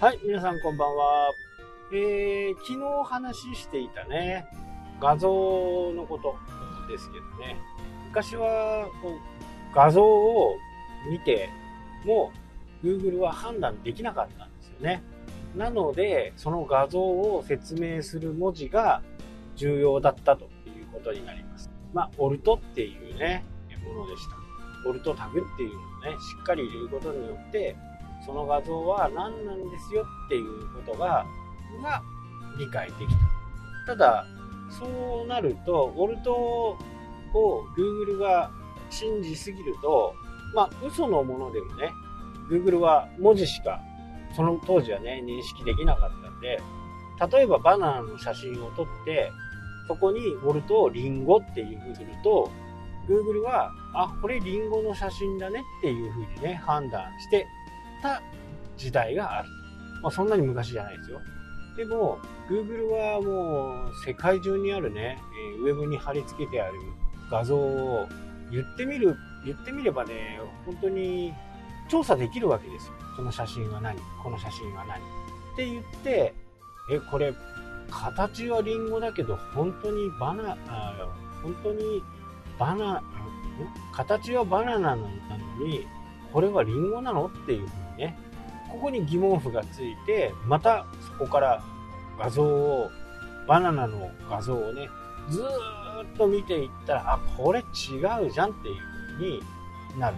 はい、皆さんこんばんは。えー、昨日話していたね、画像のことですけどね、昔はこう画像を見ても Google は判断できなかったんですよね。なので、その画像を説明する文字が重要だったということになります。まあ、オルトっていうね、ものでした。オルトタグっていうのをね、しっかり入れることによって、その画像は何なんですよっていうことが、が理解できた。ただ、そうなると、ウォルトを Google が信じすぎると、まあ、嘘のものでもね、Google は文字しか、その当時はね、認識できなかったんで、例えばバナナの写真を撮って、そこにウォルトをリンゴっていうふうにすると、Google は、あ、これリンゴの写真だねっていうふうにね、判断してった時代がある。まあ、そんなに昔じゃないですよ。でも、Google はもう世界中にあるね、ウェブに貼り付けてある画像を言ってみる、言ってみればね、本当に調査できるわけですよ。その写真は何？この写真は何？って言って、え、これ、形はリンゴだけど、本当にバナ、あ本当にバナ、形はバナナなのに、これはリンゴなの？っていうふうにね、ここに疑問符がついて、またそこから画像を、バナナの画像をね、ずっと見ていったら、あ、これ違うじゃんっていうふうになる。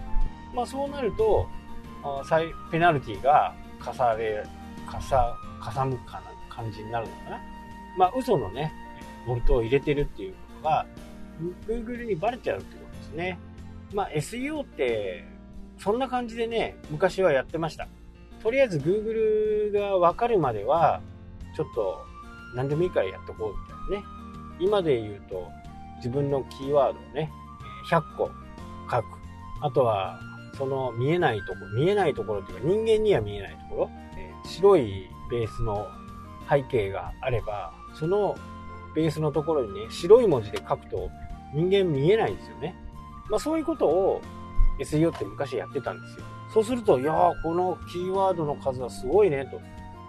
まあそうなると、再ペナルティが課され、かさ、かさむかな感じになるのかな。まあ嘘のね、ボルトを入れてるっていうことが、Google にバレちゃうってことですね。まあ SEO ってそんな感じでね、昔はやってました。とりあえず Google がわかるまでは、ちょっと何でもいいからやっとこうみたいなね。今で言うと、自分のキーワードをね、100個書く。あとは、その見えないところ、見えないところっていうか人間には見えないところ、え白いベースの背景があれば、そのベースのところにね、白い文字で書くと人間見えないんですよね。まあそういうことを SEO って昔やってたんですよ。そうすると、いやー、このキーワードの数はすごいね、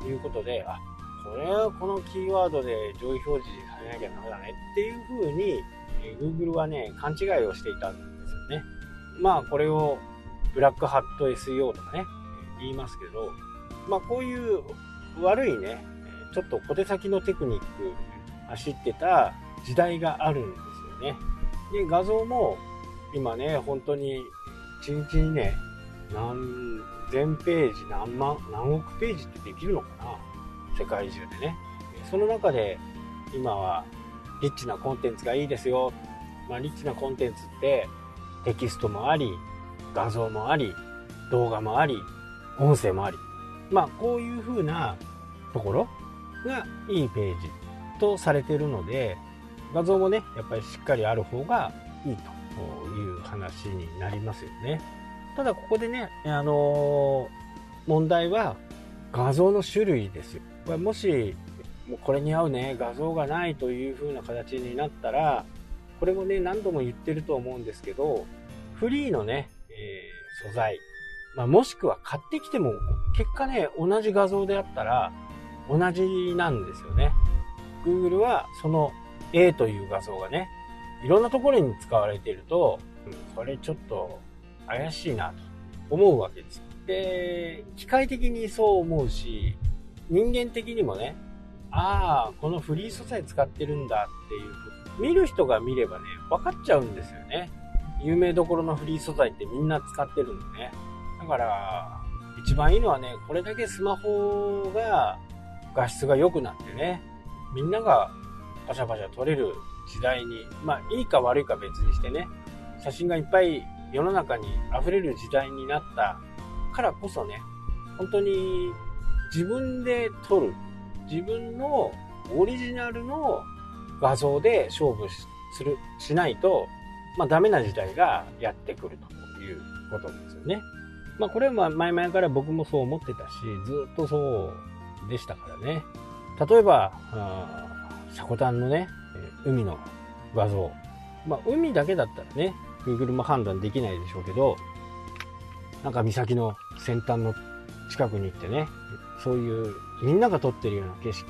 ということで、あ、これはこのキーワードで上位表示されなきゃダメだねっていう風に、え Google はね、勘違いをしていたんですよね。まあ、これをブラックハット SEO とかね、言いますけど、まあ、こういう悪いね、ちょっと小手先のテクニック走ってた時代があるんですよね。で、画像も今ね、本当に1日にね、何千ページ、何万、何億ページってできるのかな？世界中でね。その中で、今は、リッチなコンテンツがいいですよ。まあ、リッチなコンテンツって、テキストもあり、画像もあり、動画もあり、音声もあり。まあ、こういう風なところがいいページとされてるので、画像もね、やっぱりしっかりある方がいいという話になりますよね。ただここでね、あの、問題は画像の種類ですよ。これもし、これに合うね、画像がないという風な形になったら、これもね、何度も言ってると思うんですけど、フリーのね、えー、素材、まあ、もしくは買ってきても、結果ね、同じ画像であったら、同じなんですよね。Google はその A という画像がね、いろんなところに使われていると、うん、これちょっと怪しいなと思うわけです。で、機械的にそう思うし、人間的にもね、ああ、このフリー素材使ってるんだっていう見る人が見ればね、分かっちゃうんですよね。有名どころのフリー素材ってみんな使ってるんでね。だから、一番いいのはね、これだけスマホが画質が良くなってね、みんながパシャパシャ撮れる時代に、まあいいか悪いか別にしてね、写真がいっぱい世の中に溢れる時代になったからこそね、本当に自分で撮る、自分のオリジナルの画像で勝負する、しないと、まあダメな時代がやってくるということですよね。まあこれは前々から僕もそう思ってたし、ずっとそうでしたからね。例えば、シャコタンのね、海の画像。まあ海だけだったらね、Google も判断できないでしょうけど、なんか岬の先端の近くに行ってね、そういうみんなが撮ってるような景色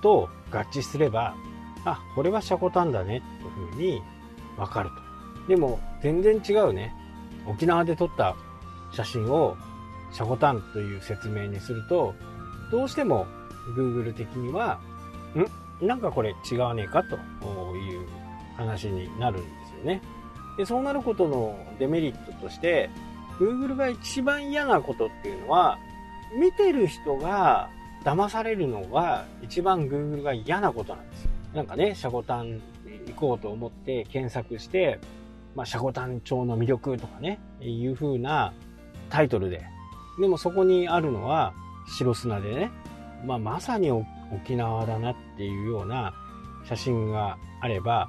と合致すれば、あ、これはシャコタンだね、というふうにわかると。でも、全然違うね。沖縄で撮った写真をシャコタンという説明にすると、どうしても Google 的には、ん？なんかこれ違わねえかという話になるんですよね。で、そうなることのデメリットとして、Google が一番嫌なことっていうのは、見てる人が騙されるのが一番 Google が嫌なことなんですよ。なんかね、シャコタン行こうと思って検索して、まあ、シャコタン町の魅力とかね、いう風なタイトルで。でもそこにあるのは白砂でね、まあ、まさに沖縄だなっていうような写真があれば、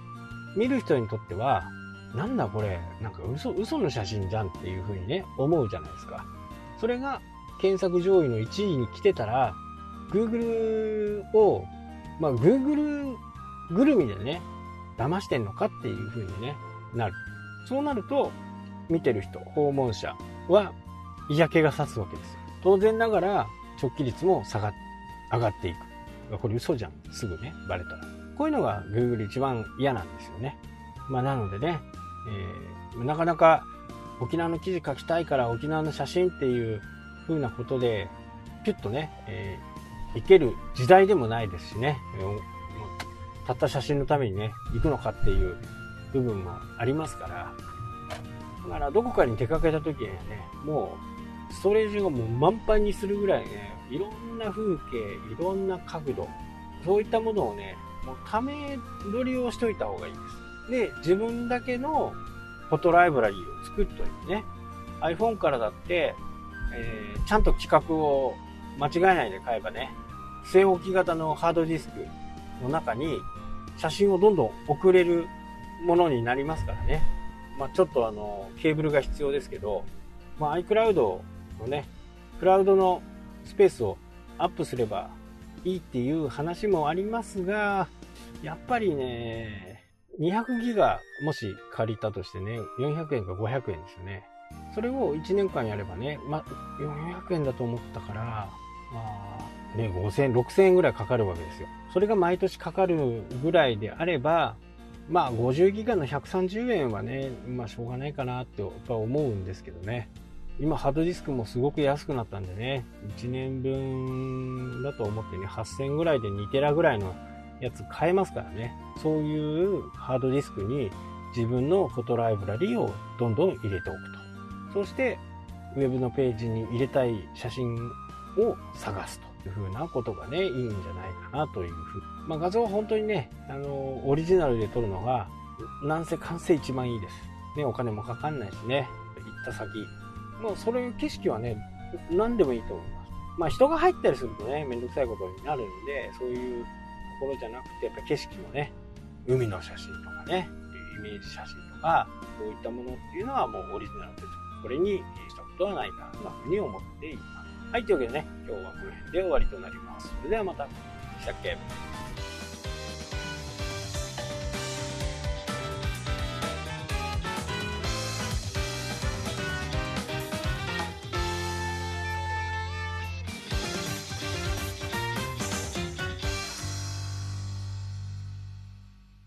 見る人にとっては、なんだこれ、なんか嘘、嘘の写真じゃんっていう風にね、思うじゃないですか。それが検索上位の1位に来てたら、Google を、まあ Google ぐるみでね、騙してんのかっていう風にね、なる。そうなると、見てる人、訪問者は嫌気がさすわけです。当然ながら直帰率も下が上がっていく。これ嘘じゃん。すぐね、バレたら。こういうのが Google 一番嫌なんですよね。まあなのでね、えー、なかなか沖縄の記事書きたいから沖縄の写真っていう風なことで、ピュッとね、えー、行ける時代でもないですしね、たった写真のためにね、行くのかっていう部分もありますから、だからどこかに出かけた時にはね、もうストレージがもう満帆にするぐらいね、いろんな風景、いろんな角度、そういったものをね、もうため撮りをしといた方がいいです。で、自分だけのフォトライブラリーを作っといてね、iPhone からだって、えー、ちゃんと規格を間違えないで買えばね、据え置き型のハードディスクの中に写真をどんどん送れるものになりますからね。まあ、ちょっとあの、ケーブルが必要ですけど、まあ、iCloud のね、クラウドのスペースをアップすればいいっていう話もありますが、やっぱりね、200ギガもし借りたとしてね、400円か500円ですよね。それを1年間やればね、ま400円だと思ったから、まあ、ね、5000円、6000円ぐらいかかるわけですよ。それが毎年かかるぐらいであれば、まあ50ギガの130円はね、まあしょうがないかなってやっぱ思うんですけどね。今ハードディスクもすごく安くなったんでね、1年分だと思ってね、8000ぐらいで2テラぐらいのやつ買えますからね。そういうハードディスクに自分のフォトライブラリーをどんどん入れておくと。そして、ウェブのページに入れたい写真を探すというふうなことがね、いいんじゃないかなというふう。まあ画像は本当にね、あの、オリジナルで撮るのが、なんせ完成一番いいです。ね、お金もかかんないしね、行った先。もうそういう景色はね、何でもいいと思います。まあ人が入ったりするとね、めんどくさいことになるんで、そういうところじゃなくて、やっぱ景色もね、海の写真とかね、イメージ写真とか、そういったものっていうのはもうオリジナルですこれにしたことはないかな、そんな風に思っています。はい、というわけでね、今日はこの辺で終わりとなります。それではまた。したっけ？